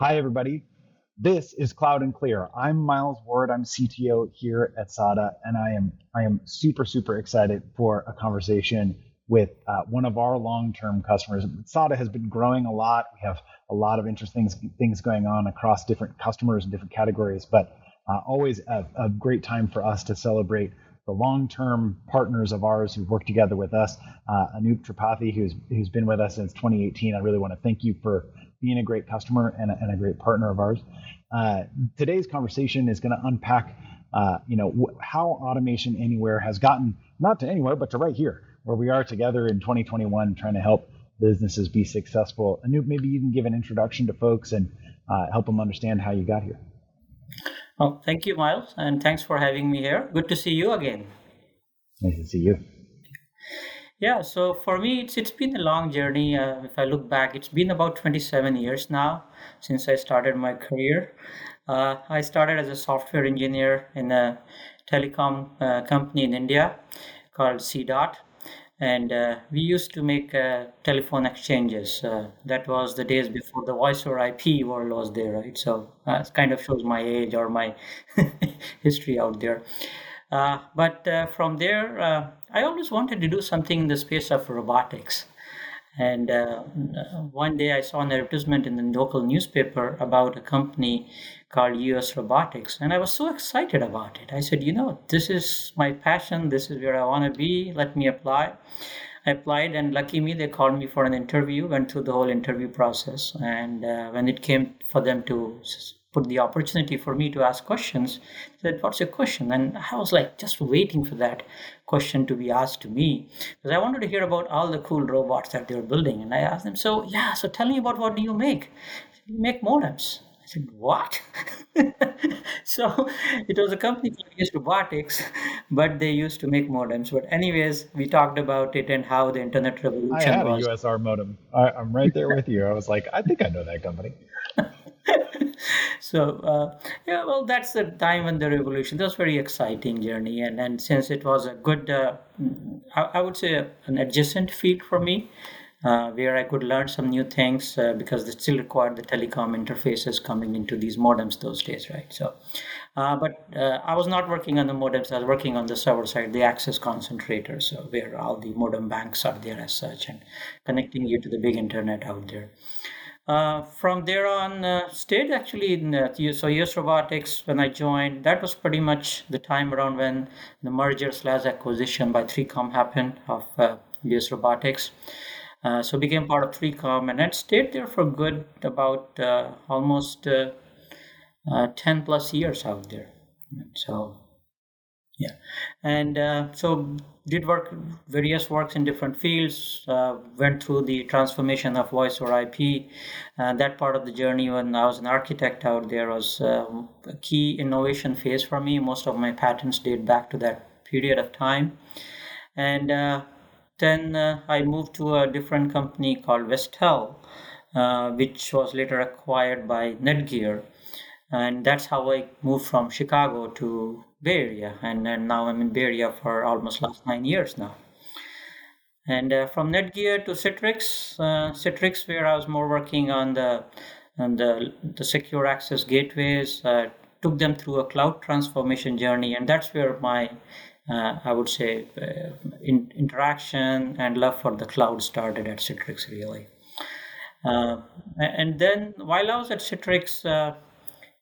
Hi, everybody. This is Cloud and Clear. I'm Miles Ward. I'm CTO here at SADA, and I am I am super super excited for a conversation with uh, one of our long-term customers. SADA has been growing a lot. We have a lot of interesting things going on across different customers and different categories, but uh, always a, a, great time for us to celebrate the long-term partners of ours who've worked together with us. Uh, Anup Tripathi, who's who's been with us since 2018. I really want to thank you for being a great customer and a, and a great partner of ours. Uh, today's conversation is going to unpack, uh, you know, wh- how automation anywhere has gotten not to anywhere, but to right here, where we are together in 2021, trying to help businesses be successful. Anup, maybe you can give an introduction to folks and uh, help them understand how you got here. Oh, thank you, Miles, and thanks for having me here. Good to see you again. Nice to see you. Yeah, so for me, it's it's been a long journey. Uh, if I look back, it's been about 27 years now since I started my career. Uh, I started as a software engineer in a telecom uh, company in India called C-Dot and uh, we used to make uh, telephone exchanges. Uh, that was the days before the voice over IP world was there, right? So it kind of shows my age or my history out there. Uh, but uh, from there, I always wanted to do something in the space of robotics. And one day I saw an advertisement in the local newspaper about a company called US Robotics. And I was so excited about it. I said, you know, this is my passion. This is where I want to be. Let me apply. I applied, and lucky me, they called me for an interview, went through the whole interview process. And uh, when it came for them to put the opportunity for me to ask questions, said, What's your question? And I was like, just waiting for that question to be asked to me because I wanted to hear about all the cool robots that they were building. And I asked them, So, yeah, so tell me about what do you make? You make modems I said, What? so it was a company called US Robotics, but they used to make modems. But, anyways, we talked about it and how the internet revolution I had was. a USR modem. I, am right there with you. I was like, I think I know that company. So uh, yeah well that's the time when the revolution that was very exciting journey and and since it was a good uh, I, I, would say an adjacent field for me uh, where I could learn some new things uh, because they still required the telecom interfaces coming into these modems those days, right? So, uh, but uh, I was not working on the modems. I was working on the server side, the access concentrator, so where all the modem banks are there as such, and connecting you to the big internet out there. Uh, from there on, uh, stayed actually in uh, so US Robotics when I joined. That was pretty much the time around when the merger slash acquisition by 3Com happened of US Robotics. Uh, so became part of 3Com and had stayed there for good about uh, almost uh, uh 10 plus years out there. So yeah, and uh, so did work various works in different fields. Uh, went through the transformation of voice over IP. that part of the journey when I was an architect out there was a key innovation phase for me. Most of my patents date back to that period of time, and then uh, I moved to a different company called Westell, uh, which was later acquired by Netgear. And that's how I moved from Chicago to Area. And, and now I'm in Area for almost last nine years now. And uh, from Netgear to Citrix, uh, Citrix, where I was more working on the on the, the secure access gateways, uh, took them through a cloud transformation journey, and that's where my uh, I would say, uh, in, interaction and love for the cloud started at Citrix, really. Uh, and then while I was at Citrix,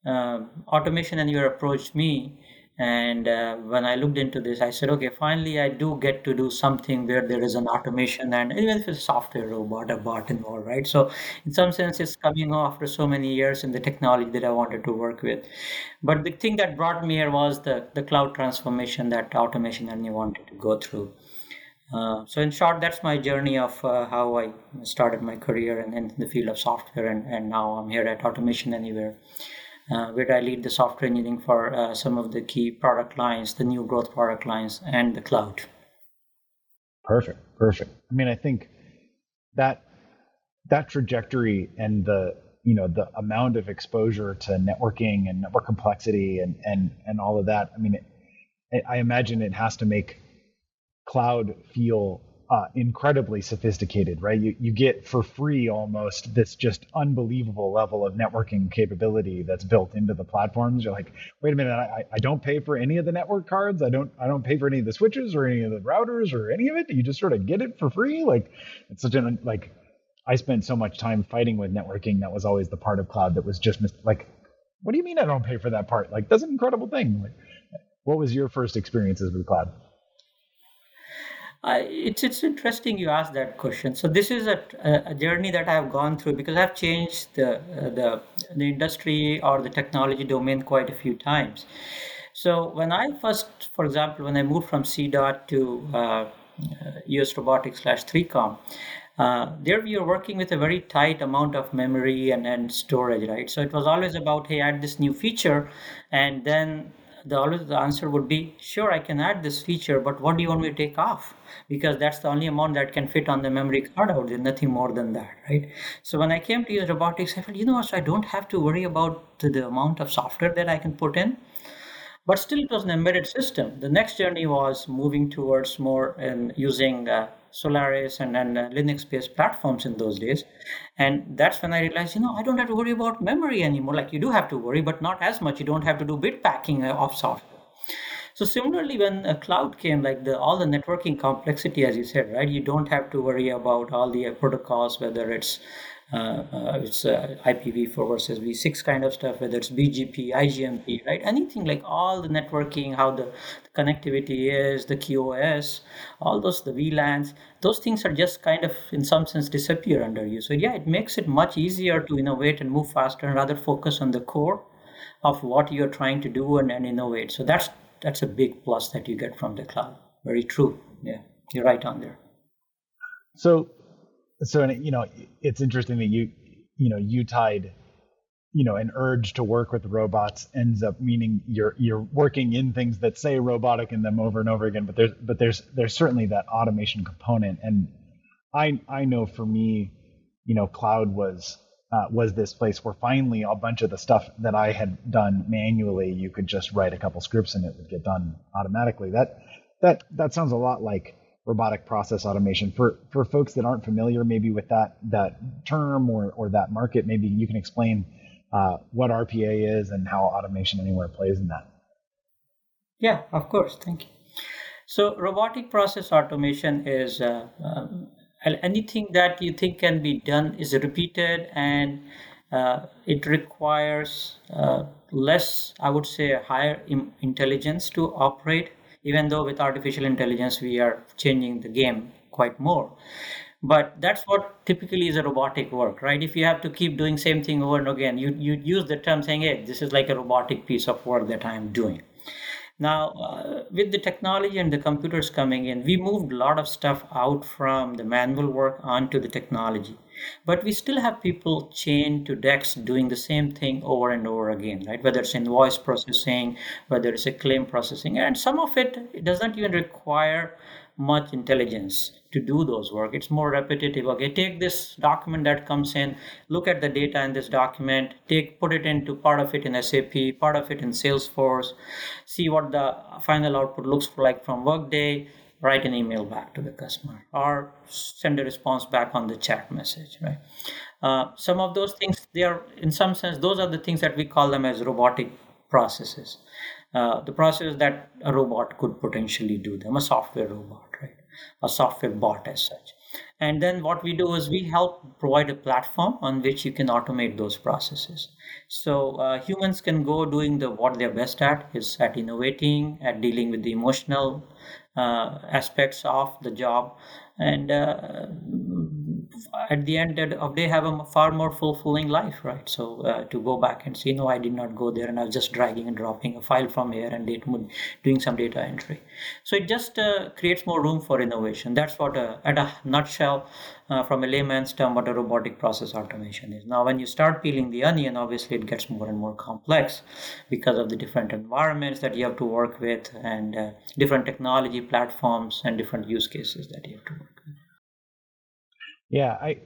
Automation Anywhere approached me and uh, when I looked into this, I said, okay, finally, I do get to do something where there is an automation and even if it's a software robot, a bot involved, right? So, in some sense, it's coming after so many years in the technology that I wanted to work with. But the thing that brought me here was the, the cloud transformation that automation and you wanted to go through. Uh, so, in short, that's my journey of uh, how I started my career in, in the field of software, and, and now I'm here at Automation Anywhere uh, where I lead the software engineering for uh, some of the key product lines, the new growth product lines, and the cloud. Perfect, perfect. I mean, I think that that trajectory and the you know the amount of exposure to networking and network complexity and and and all of that. I mean, it, I imagine it has to make cloud feel uh, incredibly sophisticated, right? You, you get for free almost this just unbelievable level of networking capability that's built into the platforms. You're like, wait a minute, I, I don't pay for any of the network cards. I don't I don't pay for any of the switches or any of the routers or any of it. You just sort of get it for free. Like it's such an like I spent so much time fighting with networking. That was always the part of cloud that was just like, what do you mean I don't pay for that part? Like that's an incredible thing. Like, what was your first experiences with cloud? It's it's interesting you asked that question. So this is a, a journey that I've gone through because I've changed the uh, the the industry or the technology domain quite a few times. So when I first, for example, when I moved from CDOT to uh, US Robotics slash 3Com, uh, there we are working with a very tight amount of memory and, and storage, right? So it was always about, hey, add this new feature, and then the always the answer would be sure i can add this feature but what do you want me to take off? Because that's the only amount that can fit on the memory card out there nothing more than that right? So when i came to US Robotics i felt you know so i don't have to worry about the, the amount of software that i can put in. But still it was an embedded system. The next journey was moving towards more and using uh, Solaris and, and uh, Linux based platforms in those days. And that's when I realized, you know, I don't have to worry about memory anymore. Like you do have to worry, but not as much. You don't have to do bit packing uh, of software. So similarly, when a cloud came, like the all the networking complexity, as you said, right? You don't have to worry about all the protocols, whether it's uh, uh, it's uh, IPv4 versus v6 kind of stuff, whether it's BGP, IGMP, right? Anything like all the networking, how the, the connectivity is, the QoS, all those, the VLANs, those things are just kind of, in some sense, disappear under you. So yeah, it makes it much easier to innovate and move faster and rather focus on the core of what you're trying to do and, and innovate. So that's that's a big plus that you get from the cloud. Very true. Yeah, you're right on there. So so you know it's interesting that you you know you tied you know an urge to work with robots ends up meaning you're you're working in things that say robotic in them over and over again but there's but there's there's certainly that automation component. And i i know for me you know cloud was uh, was this place where finally a bunch of the stuff that i had done manually you could just write a couple scripts and it would get done automatically. That that that sounds a lot like robotic process automation. For for folks that aren't familiar maybe with that that term or or that market, maybe you can explain uh, what RPA is and how automation anywhere plays in that. Yeah, of course. Thank you. So robotic process automation is uh, um, anything that you think can be done is repeated and uh, it requires uh, less, I would say, higher intelligence to operate even though with artificial intelligence we are changing the game quite more. But that's what typically is a robotic work right? If you have to keep doing same thing over and again you you use the term saying hey this is like a robotic piece of work that i am doing. Now, uh, with the technology and the computers coming in, we moved a lot of stuff out from the manual work onto the technology. But we still have people chained to DEX doing the same thing over and over again, right? Whether it's invoice processing, whether it's a claim processing, and some of it, it doesn't even require much intelligence to do those work. It's more repetitive. Okay, take this document that comes in, look at the data in this document, take put it into part of it in SAP, part of it in Salesforce, see what the final output looks like from Workday, write an email back to the customer, or send a response back on the chat message, right? Uh, some of those things, they are in some sense, those are the things that we call them as robotic processes. Uh, the process that a robot could potentially do them, a software robot, right? A software bot as such. And then what we do is we help provide a platform on which you can automate those processes. So uh, humans can go doing the what they're best at is at innovating, at dealing with the emotional uh, aspects of the job, and uh, at the end of day have a far more fulfilling life right? So uh, to go back and say no i did not go there and i was just dragging and dropping a file from here and doing some data entry. So it just uh, creates more room for innovation. That's what uh, at a nutshell uh, from a layman's term what a robotic process automation is. Now when you start peeling the onion obviously it gets more and more complex because of the different environments that you have to work with and uh, different technology platforms and different use cases that you have to work with yeah, I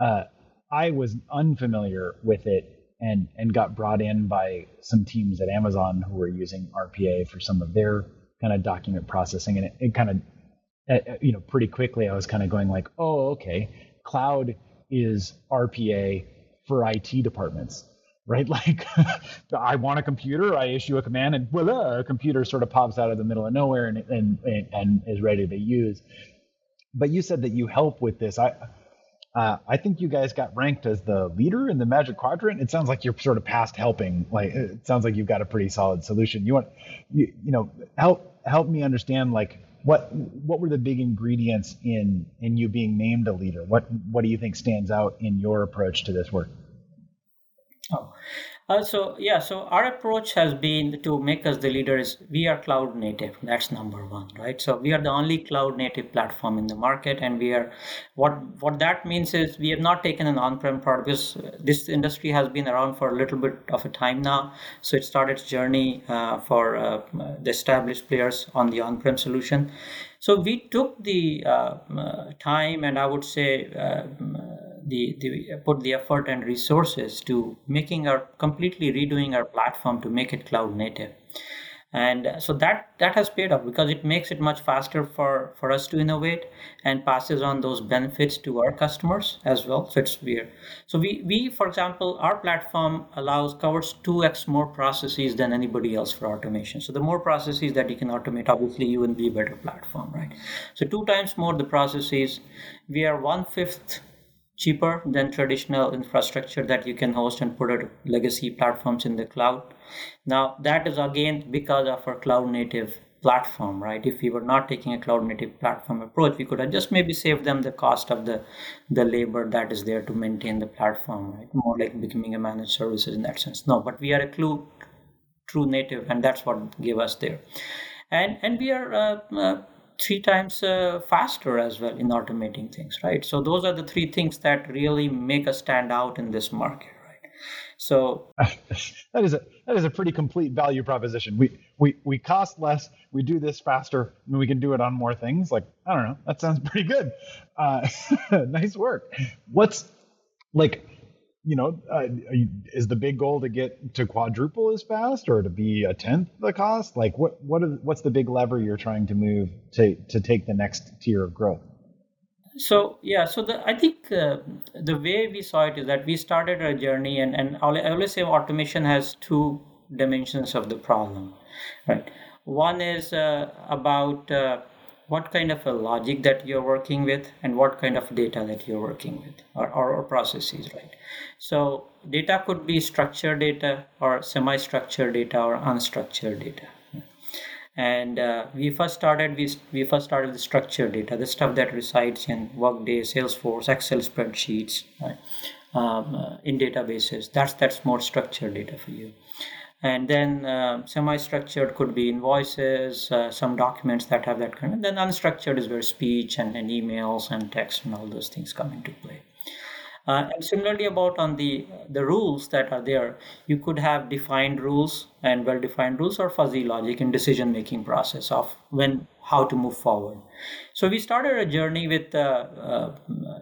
uh, I was unfamiliar with it and and got brought in by some teams at Amazon who were using RPA for some of their kind of document processing, and it, it kind of uh, you know, pretty quickly, I was kind of going like, oh, okay, cloud is RPA for IT departments, right? Like, I want a computer, I issue a command, and voila, a computer sort of pops out of the middle of nowhere and and and, and is ready to use. But you said that you help with this. I uh, I think you guys got ranked as the leader in the Magic Quadrant. It sounds like you're sort of past helping. Like it sounds like you've got a pretty solid solution. You want, you, you know, help help me understand like what what were the big ingredients in in you being named a leader? What what do you think stands out in your approach to this work? Uh, so yeah, so our approach has been to make us the leaders. We are cloud native. That's number one, right? So we are the only cloud native platform in the market, and we are what what that means is we have not taken an on-prem product because this industry has been around for a little bit of a time now. So it started its journey uh, for uh, the established players on the on-prem solution. So we took the uh, uh, time, and I would say uh, the, the put the effort and resources to making our completely redoing our platform to make it cloud native. And uh, so that that has paid off because it makes it much faster for for us to innovate and passes on those benefits to our customers as well. So it's weird. So we we for example our platform allows covers 2x more processes than anybody else for automation. So the more processes that you can automate obviously you will be a better platform right? So two times more the processes. We are one fifth cheaper than traditional infrastructure that you can host and put a legacy platforms in the cloud. Now that is again because of our cloud native platform, right? If we were not taking a cloud native platform approach, we could have just maybe saved them the cost of the the labor that is there to maintain the platform, right? More like becoming a managed services in that sense. No, but we are a true true native, and that's what gave us there. And and we are uh, uh, three times uh, faster as well in automating things right? So those are the three things that really make us stand out in this market right? So that is a that is a pretty complete value proposition. We we we cost less we do this faster and we can do it on more things. Like i don't know that sounds pretty good. Uh, nice work. What's like you know, uh, is the big goal to get to quadruple as fast or to be a tenth the cost? Like, what what are, what's the big lever you're trying to move to to take the next tier of growth? So yeah, so the, I think uh, the way we saw it is that we started our journey, and and I always say automation has two dimensions of the problem, right? One is uh, about uh, what kind of a logic that you're working with and what kind of data that you're working with or, or, or processes right? So data could be structured data or semi-structured data or unstructured data. And uh, we first started we, we first started the structured data the stuff that resides in workday salesforce excel spreadsheets right? um, uh, in databases that's that's more structured data for you and then uh, semi-structured could be invoices uh, some documents that have that kind of then unstructured is where speech and, and emails and text and all those things come into play. Uh, and similarly about on the the rules that are there you could have defined rules and well defined rules or fuzzy logic in decision making process of when how to move forward. So we started a journey with uh, uh,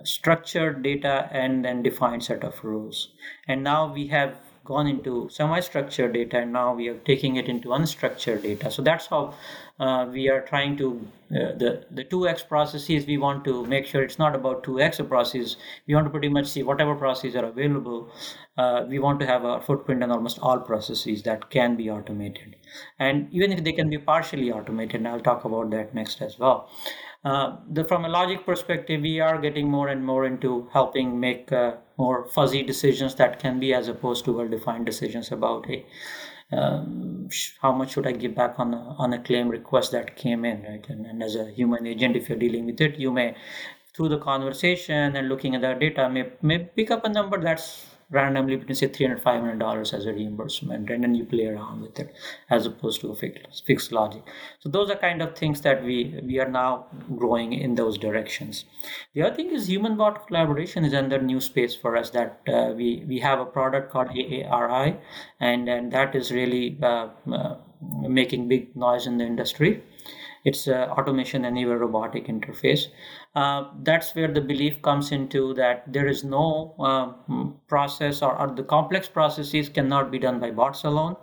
structured data and then defined set of rules. And now we have gone into semi-structured data and now we are taking it into unstructured data. So that's how uh, we are trying to uh, the the 2x processes we want to make sure it's not about 2x processes. We want to pretty much see whatever processes are available. Uh, we want to have a footprint in almost all processes that can be automated. And even if they can be partially automated and i'll talk about that next as well. Uh, the, from a logic perspective, we are getting more and more into helping make uh, more fuzzy decisions that can be as opposed to well-defined decisions about hey, um, how much should I give back on a, on a claim request that came in, right? And, and as a human agent, if you're dealing with it, you may, through the conversation and looking at the data, may, may pick up a number that's randomly between say 300 500 dollars as a reimbursement and then you play around with it as opposed to a fixed, fixed logic. So those are kind of things that we we are now growing in those directions. The other thing is human bot collaboration is another new space for us that uh, we we have a product called aari and and that is really uh, uh, making big noise in the industry. It's uh, automation anywhere robotic interface uh, that's where the belief comes into that there is no uh, process or, or, the complex processes cannot be done by bots alone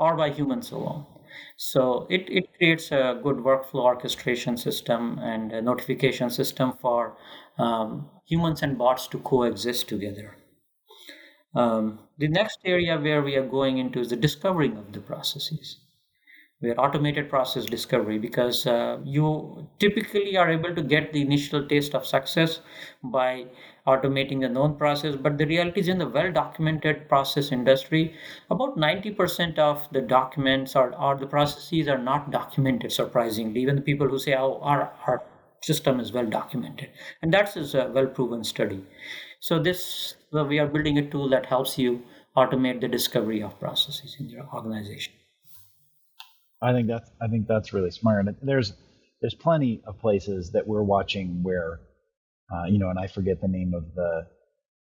or by humans alone So it, it creates a good workflow orchestration system and a notification system for um, humans and bots to coexist together. Um, the next area where we are going into is the discovering of the processes. We are automated process discovery because uh, you typically are able to get the initial taste of success by automating a known process. But the reality is, in the well documented process industry, about 90% of the documents or, or the processes are not documented, surprisingly. Even the people who say, oh, our, our system is well documented. And that's a well proven study. So, this we are building a tool that helps you automate the discovery of processes in your organization. I think that's I think that's really smart. And there's there's plenty of places that we're watching where uh, you know, and I forget the name of the,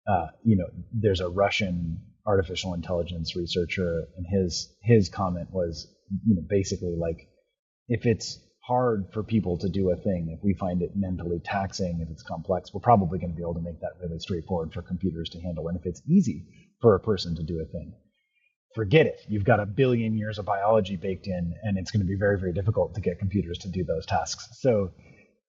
uh, you know, there's a Russian artificial intelligence researcher, and his his comment was, you know, basically like, if it's hard for people to do a thing, if we find it mentally taxing, if it's complex, we're probably going to be able to make that really straightforward for computers to handle. And if it's easy for a person to do a thing, forget it. You've got a billion years of biology baked in, and it's going to be very, very difficult to get computers to do those tasks. So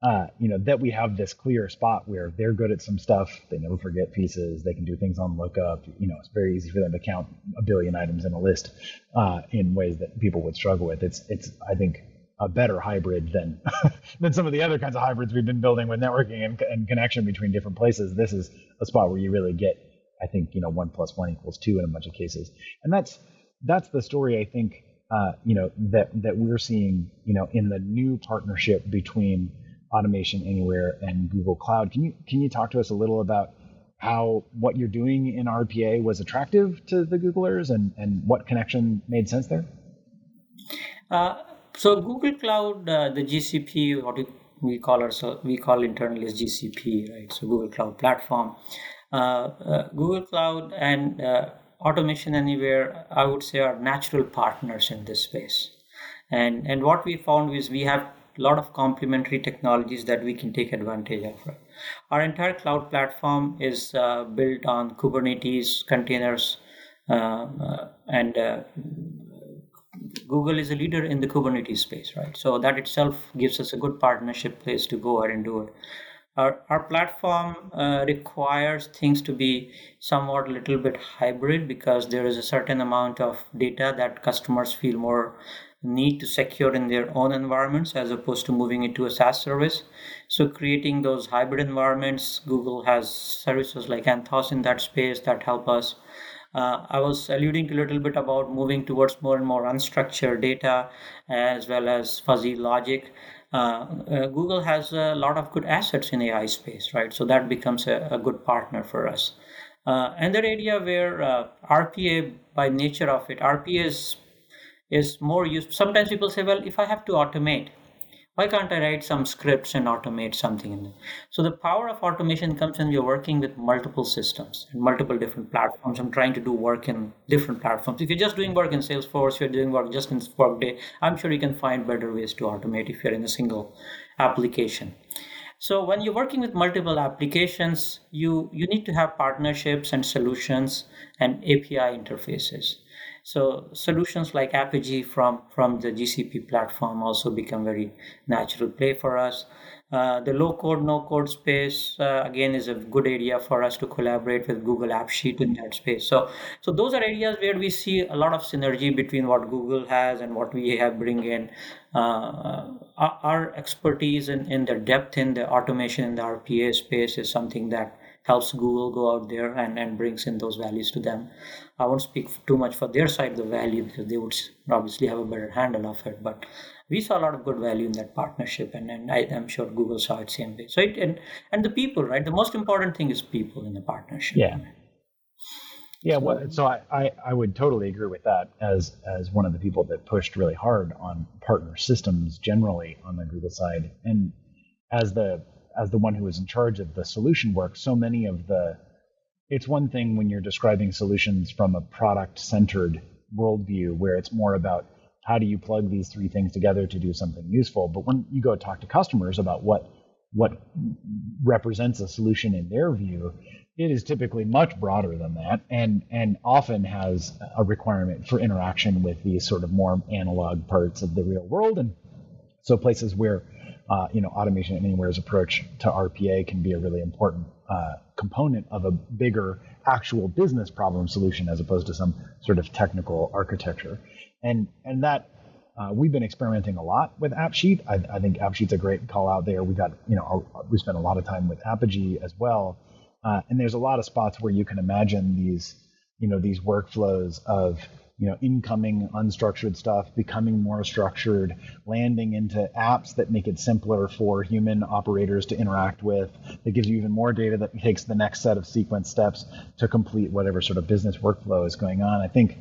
uh, you know, that we have this clear spot where they're good at some stuff, they never forget pieces, they can do things on lookup. You know, it's very easy for them to count a billion items in a list uh, in ways that people would struggle with. It's, it's, I think, a better hybrid than than some of the other kinds of hybrids we've been building with networking and, and connection between different places. This is a spot where you really get, I think, you know, one plus one equals two in a bunch of cases, and that's that's the story I think, uh, you know, that that we're seeing, you know, in the new partnership between Automation Anywhere and Google Cloud. Can you can you talk to us a little about how what you're doing in RPA was attractive to the Googlers and, and what connection made sense there? Uh, so Google Cloud, uh, the GCP, what we call ourselves, we call internally as GCP, right? So Google Cloud Platform, Google Cloud and uh, Automation Anywhere, I would say, are natural partners in this space. And and what we found is we have a lot of complementary technologies that we can take advantage of. Our entire cloud platform is uh, built on Kubernetes containers, uh, uh, and uh, Google is a leader in the Kubernetes space, right? So that itself gives us a good partnership place to go ahead and do it. Our, our platform uh, requires things to be somewhat a little bit hybrid because there is a certain amount of data that customers feel more need to secure in their own environments as opposed to moving into a SaaS service. So creating those hybrid environments, Google has services like Anthos in that space that help us. Uh, I was alluding to a little bit about moving towards more and more unstructured data as well as fuzzy logic. Uh, uh, Google has a lot of good assets in AI space, right? So that becomes a, a good partner for us. Uh, another area where uh, RPA, by nature of it, RPA is is more used. Sometimes people say, well, if I have to automate, why can't I write some scripts and automate something in So the power of automation comes when you're working with multiple systems and multiple different platforms. I'm trying to do work in different platforms. If you're just doing work in Salesforce, you're doing work just in Workday, I'm sure you can find better ways to automate if you're in a single application. So when you're working with multiple applications, you, you need to have partnerships and solutions and API interfaces. So solutions like Apigee from, from the GCP platform also become very natural play for us. Uh, the low code, no code space uh, again is a good area for us to collaborate with Google AppSheet in that space. So, so those are areas where we see a lot of synergy between what Google has and what we have bring in. Uh, our expertise in, in the depth in the automation in the RPA space is something that helps Google go out there and, and brings in those values to them. I won't speak too much for their side of the value because they would obviously have a better handle of it. But we saw a lot of good value in that partnership, and, and I, am sure Google saw it same way. So it and and the people, right? The most important thing is people in the partnership. Yeah. Yeah, so, well, so I, I, I would totally agree with that as as one of the people that pushed really hard on partner systems generally on the Google side, and as the as the one who is in charge of the solution work, so many of the it's one thing when you're describing solutions from a product centered worldview where it's more about how do you plug these three things together to do something useful. But when you go talk to customers about what what represents a solution in their view, it is typically much broader than that and and often has a requirement for interaction with these sort of more analog parts of the real world and so places where uh, you know automation anywhere's approach to RPA can be a really important uh, component of a bigger actual business problem solution as opposed to some sort of technical architecture and and that uh, we've been experimenting a lot with AppSheet. I, I, think AppSheet's a great call out there. We got, you know, we spent a lot of time with Apigee as well. Uh, and there's a lot of spots where you can imagine these, you know, these workflows of, you know, incoming unstructured stuff becoming more structured, landing into apps that make it simpler for human operators to interact with, that gives you even more data that takes the next set of sequence steps to complete whatever sort of business workflow is going on. I think,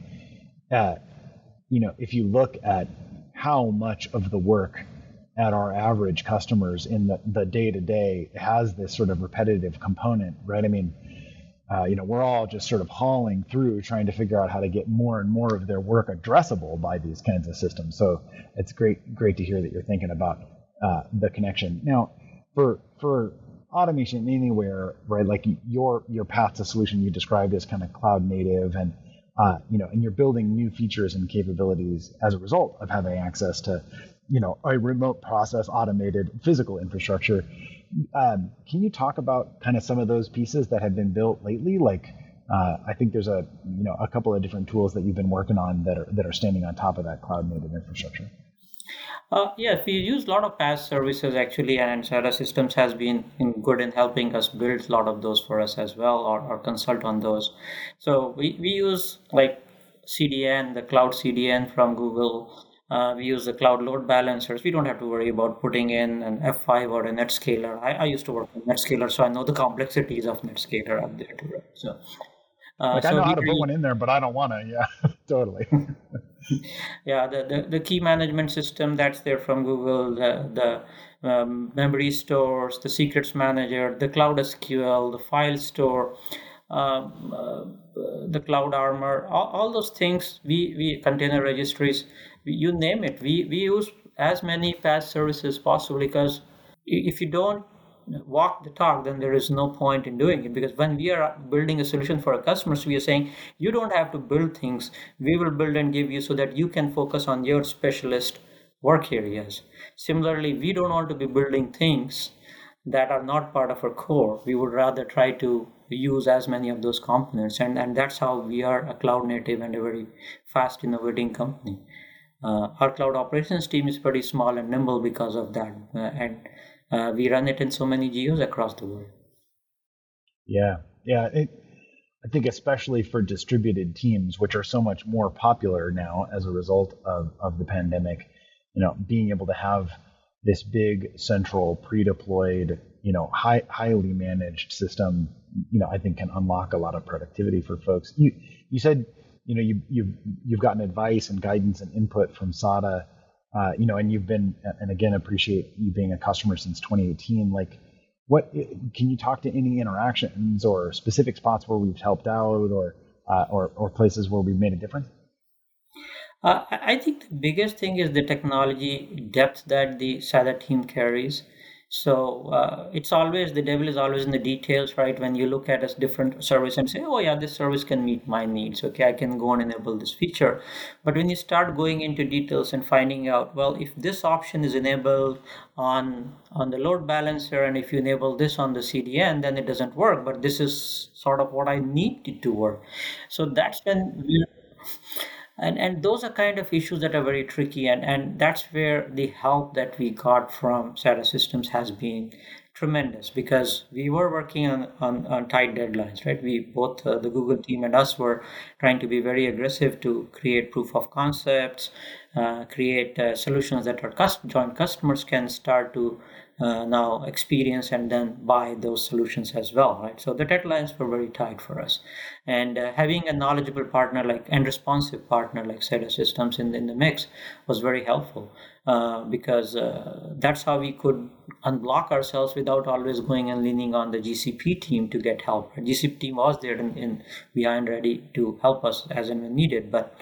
uh, you know, if you look at how much of the work at our average customers in the, the day-to-day has this sort of repetitive component right i mean uh, you know we're all just sort of hauling through trying to figure out how to get more and more of their work addressable by these kinds of systems. So it's great great to hear that you're thinking about uh, the connection. Now for for automation anywhere right like your your path to solution you described as kind of cloud native and uh, you know, and you're building new features and capabilities as a result of having access to you know a remote process automated physical infrastructure um, can you talk about kind of some of those pieces that have been built lately like uh, I think there's a you know a couple of different tools that you've been working on that are that are standing on top of that cloud native infrastructure. Uh, yeah, we use a lot of PaaS services actually, and SADA Systems has been in good in helping us build a lot of those for us as well, or, or consult on those. So we, we use like CDN, the cloud CDN from Google, uh, we use the cloud load balancers. We don't have to worry about putting in an F5 or a NetScaler. I, I used to work with NetScaler, so I know the complexities of NetScaler up there too. So, uh, like so I know how to put one in there, but I don't want to. Yeah, totally. yeah, the, the, the key management system that's there from Google, the the um, memory stores, the secrets manager, the cloud SQL, the file store. Um, uh, the cloud armor all, all, those things we we container registries you name it. We we use as many PaaS services possible because if you don't walk the talk then there is no point in doing it. Because when we are building a solution for our customers we are saying you don't have to build things. We will build and give you so that you can focus on your specialist work areas. Similarly we don't want to be building things that are not part of our core. We would rather try to use as many of those components. And and that's how we are a cloud native and a very fast innovating company uh, our cloud operations team is pretty small and nimble because of that, uh, and uh, we run it in so many geos across the world. Yeah, yeah. It, I think especially for distributed teams, which are so much more popular now as a result of, of the pandemic, you know, being able to have this big central pre-deployed, you know, high, highly managed system, you know, I think can unlock a lot of productivity for folks. You you said you know you you've you've gotten advice and guidance and input from SADA, uh, you know, and you've been and again appreciate you being a customer since 2018. Like, what can you talk to any interactions or specific spots where we've helped out or uh, or or places where we've made a difference? Uh, I think the biggest thing is the technology depth that the SADA team carries. So uh, it's always the devil is always in the details, right? When you look at a different service and say, oh yeah, this service can meet my needs. Okay, I can go and enable this feature. But when you start going into details and finding out, well, if this option is enabled on on the load balancer, and if you enable this on the CDN, then it doesn't work. But this is sort of what I need it to work. So that's when we and and those are kind of issues that are very tricky and and that's where the help that we got from SADA systems has been tremendous because we were working on, on, on tight deadlines right? We both uh, the google team and us were trying to be very aggressive to create proof of concepts uh, create uh, solutions that our cust- joint customers can start to uh, now experience and then buy those solutions as well right so the deadlines were very tight for us and uh, having a knowledgeable partner like and responsive partner like SADA Systems in, in the mix was very helpful uh, because uh, that's how we could unblock ourselves without always going and leaning on the GCP team to get help. The GCP team was there in, in behind ready to help us as and when needed, but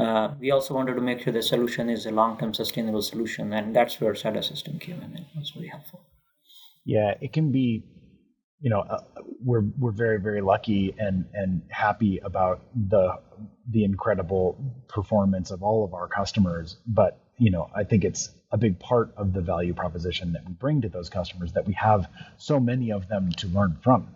uh, we also wanted to make sure the solution is a long-term sustainable solution, and that's where SADA system came in. It was very helpful. Yeah, it can be. You know, uh, we're we're very very lucky and and happy about the the incredible performance of all of our customers. But you know, I think it's a big part of the value proposition that we bring to those customers that we have so many of them to learn from,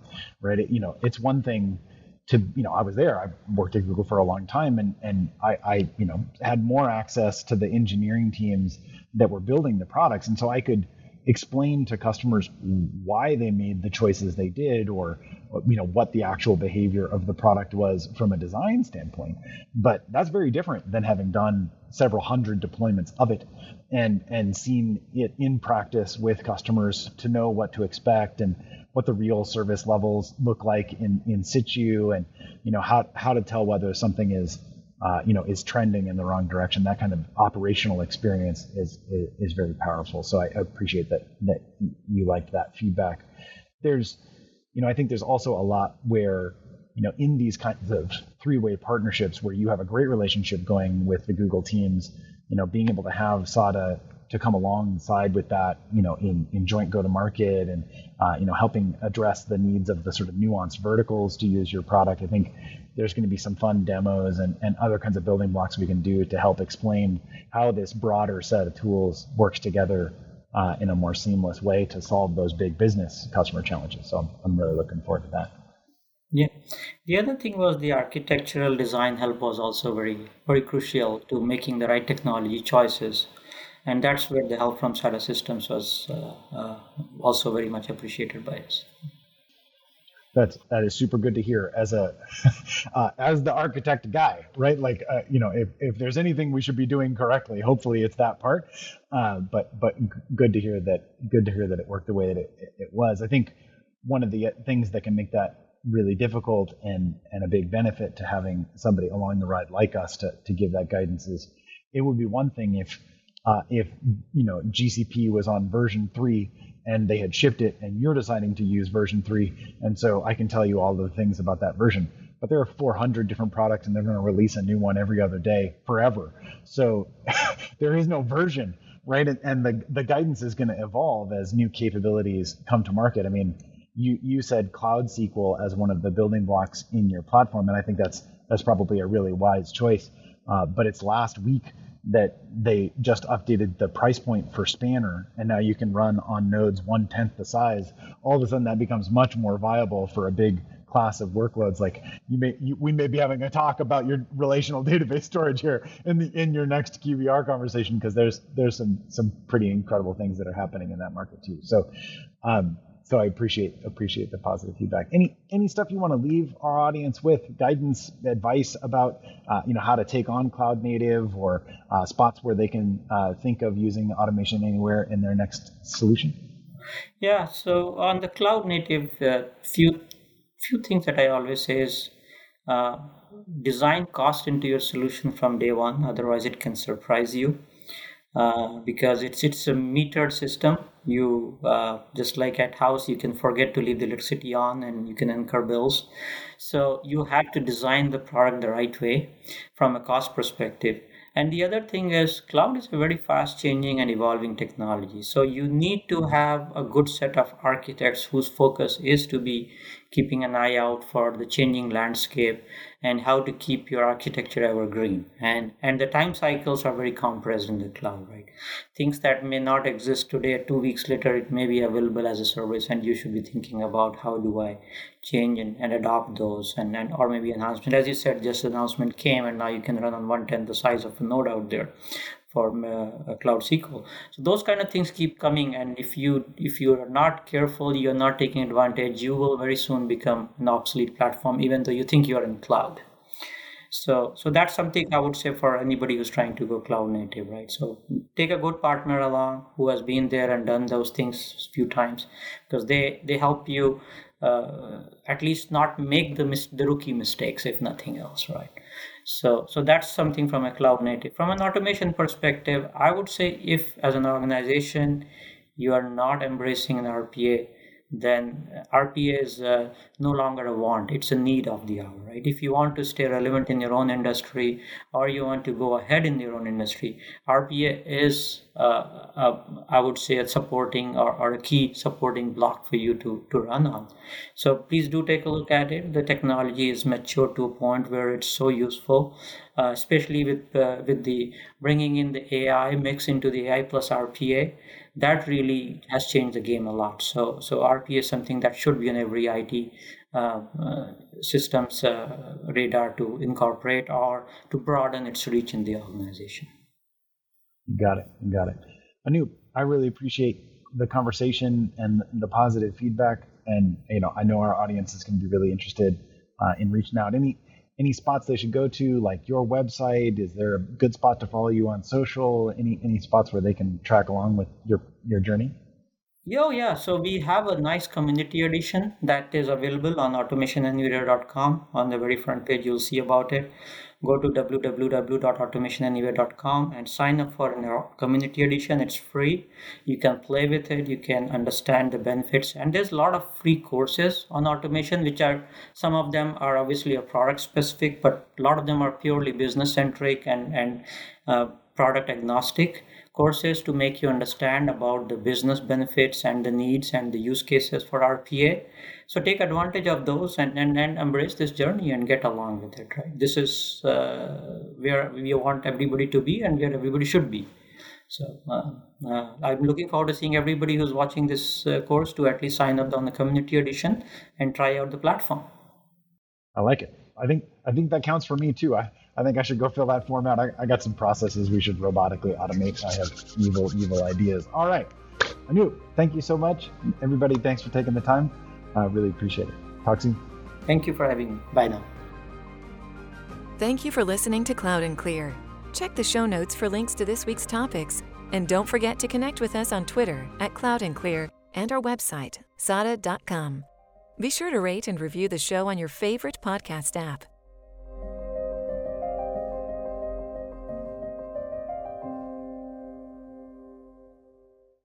right? It, you know, it's one thing to you know I was there. I worked at Google for a long time, and and I, I you know had more access to the engineering teams that were building the products, and so I could explain to customers why they made the choices they did or you know what the actual behavior of the product was from a design standpoint but that's very different than having done several hundred deployments of it and and seen it in practice with customers to know what to expect and what the real service levels look like in in situ and you know how how to tell whether something is uh, you know, is trending in the wrong direction. That kind of operational experience is is, is very powerful. So I appreciate that that you liked that feedback. There's, you know, I think there's also a lot where you know in these kinds of three-way partnerships where you have a great relationship going with the Google teams, you know, being able to have SADA to come alongside with that, you know, in, in joint go-to-market and, uh, you know, helping address the needs of the sort of nuanced verticals to use your product. I think there's going to be some fun demos and, and other kinds of building blocks we can do to help explain how this broader set of tools works together uh, in a more seamless way to solve those big business customer challenges. So I'm, I'm really looking forward to that. Yeah. The other thing was the architectural design help was also very, very crucial to making the right technology choices. And that's where the help from SADA Systems was uh, uh, also very much appreciated by us. That's that is super good to hear as a uh, as the architect guy, right? Like uh, you know, if, if there's anything we should be doing correctly, hopefully it's that part. Uh, but but good to hear that good to hear that it worked the way that it, it was. I think one of the things that can make that really difficult and and a big benefit to having somebody along the ride like us to to give that guidance is it would be one thing if uh, if you know GCP was on version three and they had shipped it and you're deciding to use version 3 and so i can tell you all the things about that version. But there are 400 different products and they're going to release a new one every other day forever. So there is no version right? And, and the, the guidance is going to evolve as new capabilities come to market. I mean you, you said cloud sql as one of the building blocks in your platform and i think that's that's probably a really wise choice. Uh, but it's last week that they just updated the price point for Spanner, and now you can run on nodes one tenth the size. All of a sudden, that becomes much more viable for a big class of workloads. Like you may, you, we may be having a talk about your relational database storage here in the in your next QBR conversation because there's there's some some pretty incredible things that are happening in that market too. So. Um, so I appreciate appreciate the positive feedback. Any any stuff you want to leave our audience with, guidance, advice about uh, you know how to take on cloud native or uh, spots where they can uh, think of using automation anywhere in their next solution? Yeah. So on the cloud native, uh, few few things that I always say is uh, design cost into your solution from day one. Otherwise, it can surprise you. Uh, because it's it's a metered system. You uh, just like at house, you can forget to leave the electricity on, and you can incur bills. So you have to design the product the right way from a cost perspective. And the other thing is, cloud is a very fast changing and evolving technology. So you need to have a good set of architects whose focus is to be keeping an eye out for the changing landscape and how to keep your architecture evergreen. And and the time cycles are very compressed in the cloud right? Things that may not exist today two weeks later it may be available as a service and you should be thinking about how do i change and, and adopt those and, and or maybe announcement as you said just announcement came and now you can run on one tenth the size of a node out there for uh, cloud SQL. So those kind of things keep coming, and if you if you are not careful, you're not taking advantage. You will very soon become an obsolete platform, even though you think you are in cloud. So so that's something I would say for anybody who's trying to go cloud native, right? So take a good partner along who has been there and done those things a few times, because they they help you uh, at least not make the mis- the rookie mistakes, if nothing else, right? So, so that's something from a cloud native. From an automation perspective, I would say if as an organization you are not embracing an RPA, then RPA is uh, no longer a want, it's a need of the hour, right? If you want to stay relevant in your own industry or you want to go ahead in your own industry, RPA is, uh, a, I would say, a supporting or, or, a key supporting block for you to, to run on. So please do take a look at it. The technology is mature to a point where it's so useful. Uh, especially with uh, with the bringing in the AI mix into the AI plus RPA, that really has changed the game a lot. So, so RPA is something that should be on every IT uh, uh, systems uh, radar to incorporate or to broaden its reach in the organization. Got it. Got it. Anoop, I really appreciate the conversation and the positive feedback. And you know, I know our audience is going to be really interested uh, in reaching out. Any any spots they should go to, like your website? Is there a good spot to follow you on social? Any any spots where they can track along with your your journey? Yeah, yeah. So we have a nice community edition that is available on automationanywhere.com. On the very front page, you'll see about it. Go to www.automationanywhere.com and sign up for our community edition. It's free. You can play with it. You can understand the benefits. And there's a lot of free courses on automation which are some of them are obviously a product specific but a lot of them are purely business centric and and uh, product agnostic courses to make you understand about the business benefits and the needs and the use cases for RPA. So take advantage of those and, and, and embrace this journey and get along with it, right? This is uh, where we want everybody to be and where everybody should be. So uh, uh, I'm looking forward to seeing everybody who's watching this uh, course to at least sign up on the community edition and try out the platform. I like it. I think I think that counts for me too. I, I think I should go fill that form out. I, I got some processes we should robotically automate. I have evil, evil ideas. All right. Anoop, thank you so much. Everybody, thanks for taking the time. I uh, really appreciate it. Talk soon. Thank you for having me. Bye now. Thank you for listening to Cloud and Clear. Check the show notes for links to this week's topics. And don't forget to connect with us on Twitter at Cloud and Clear and our website, sada.com. Be sure to rate and review the show on your favorite podcast app.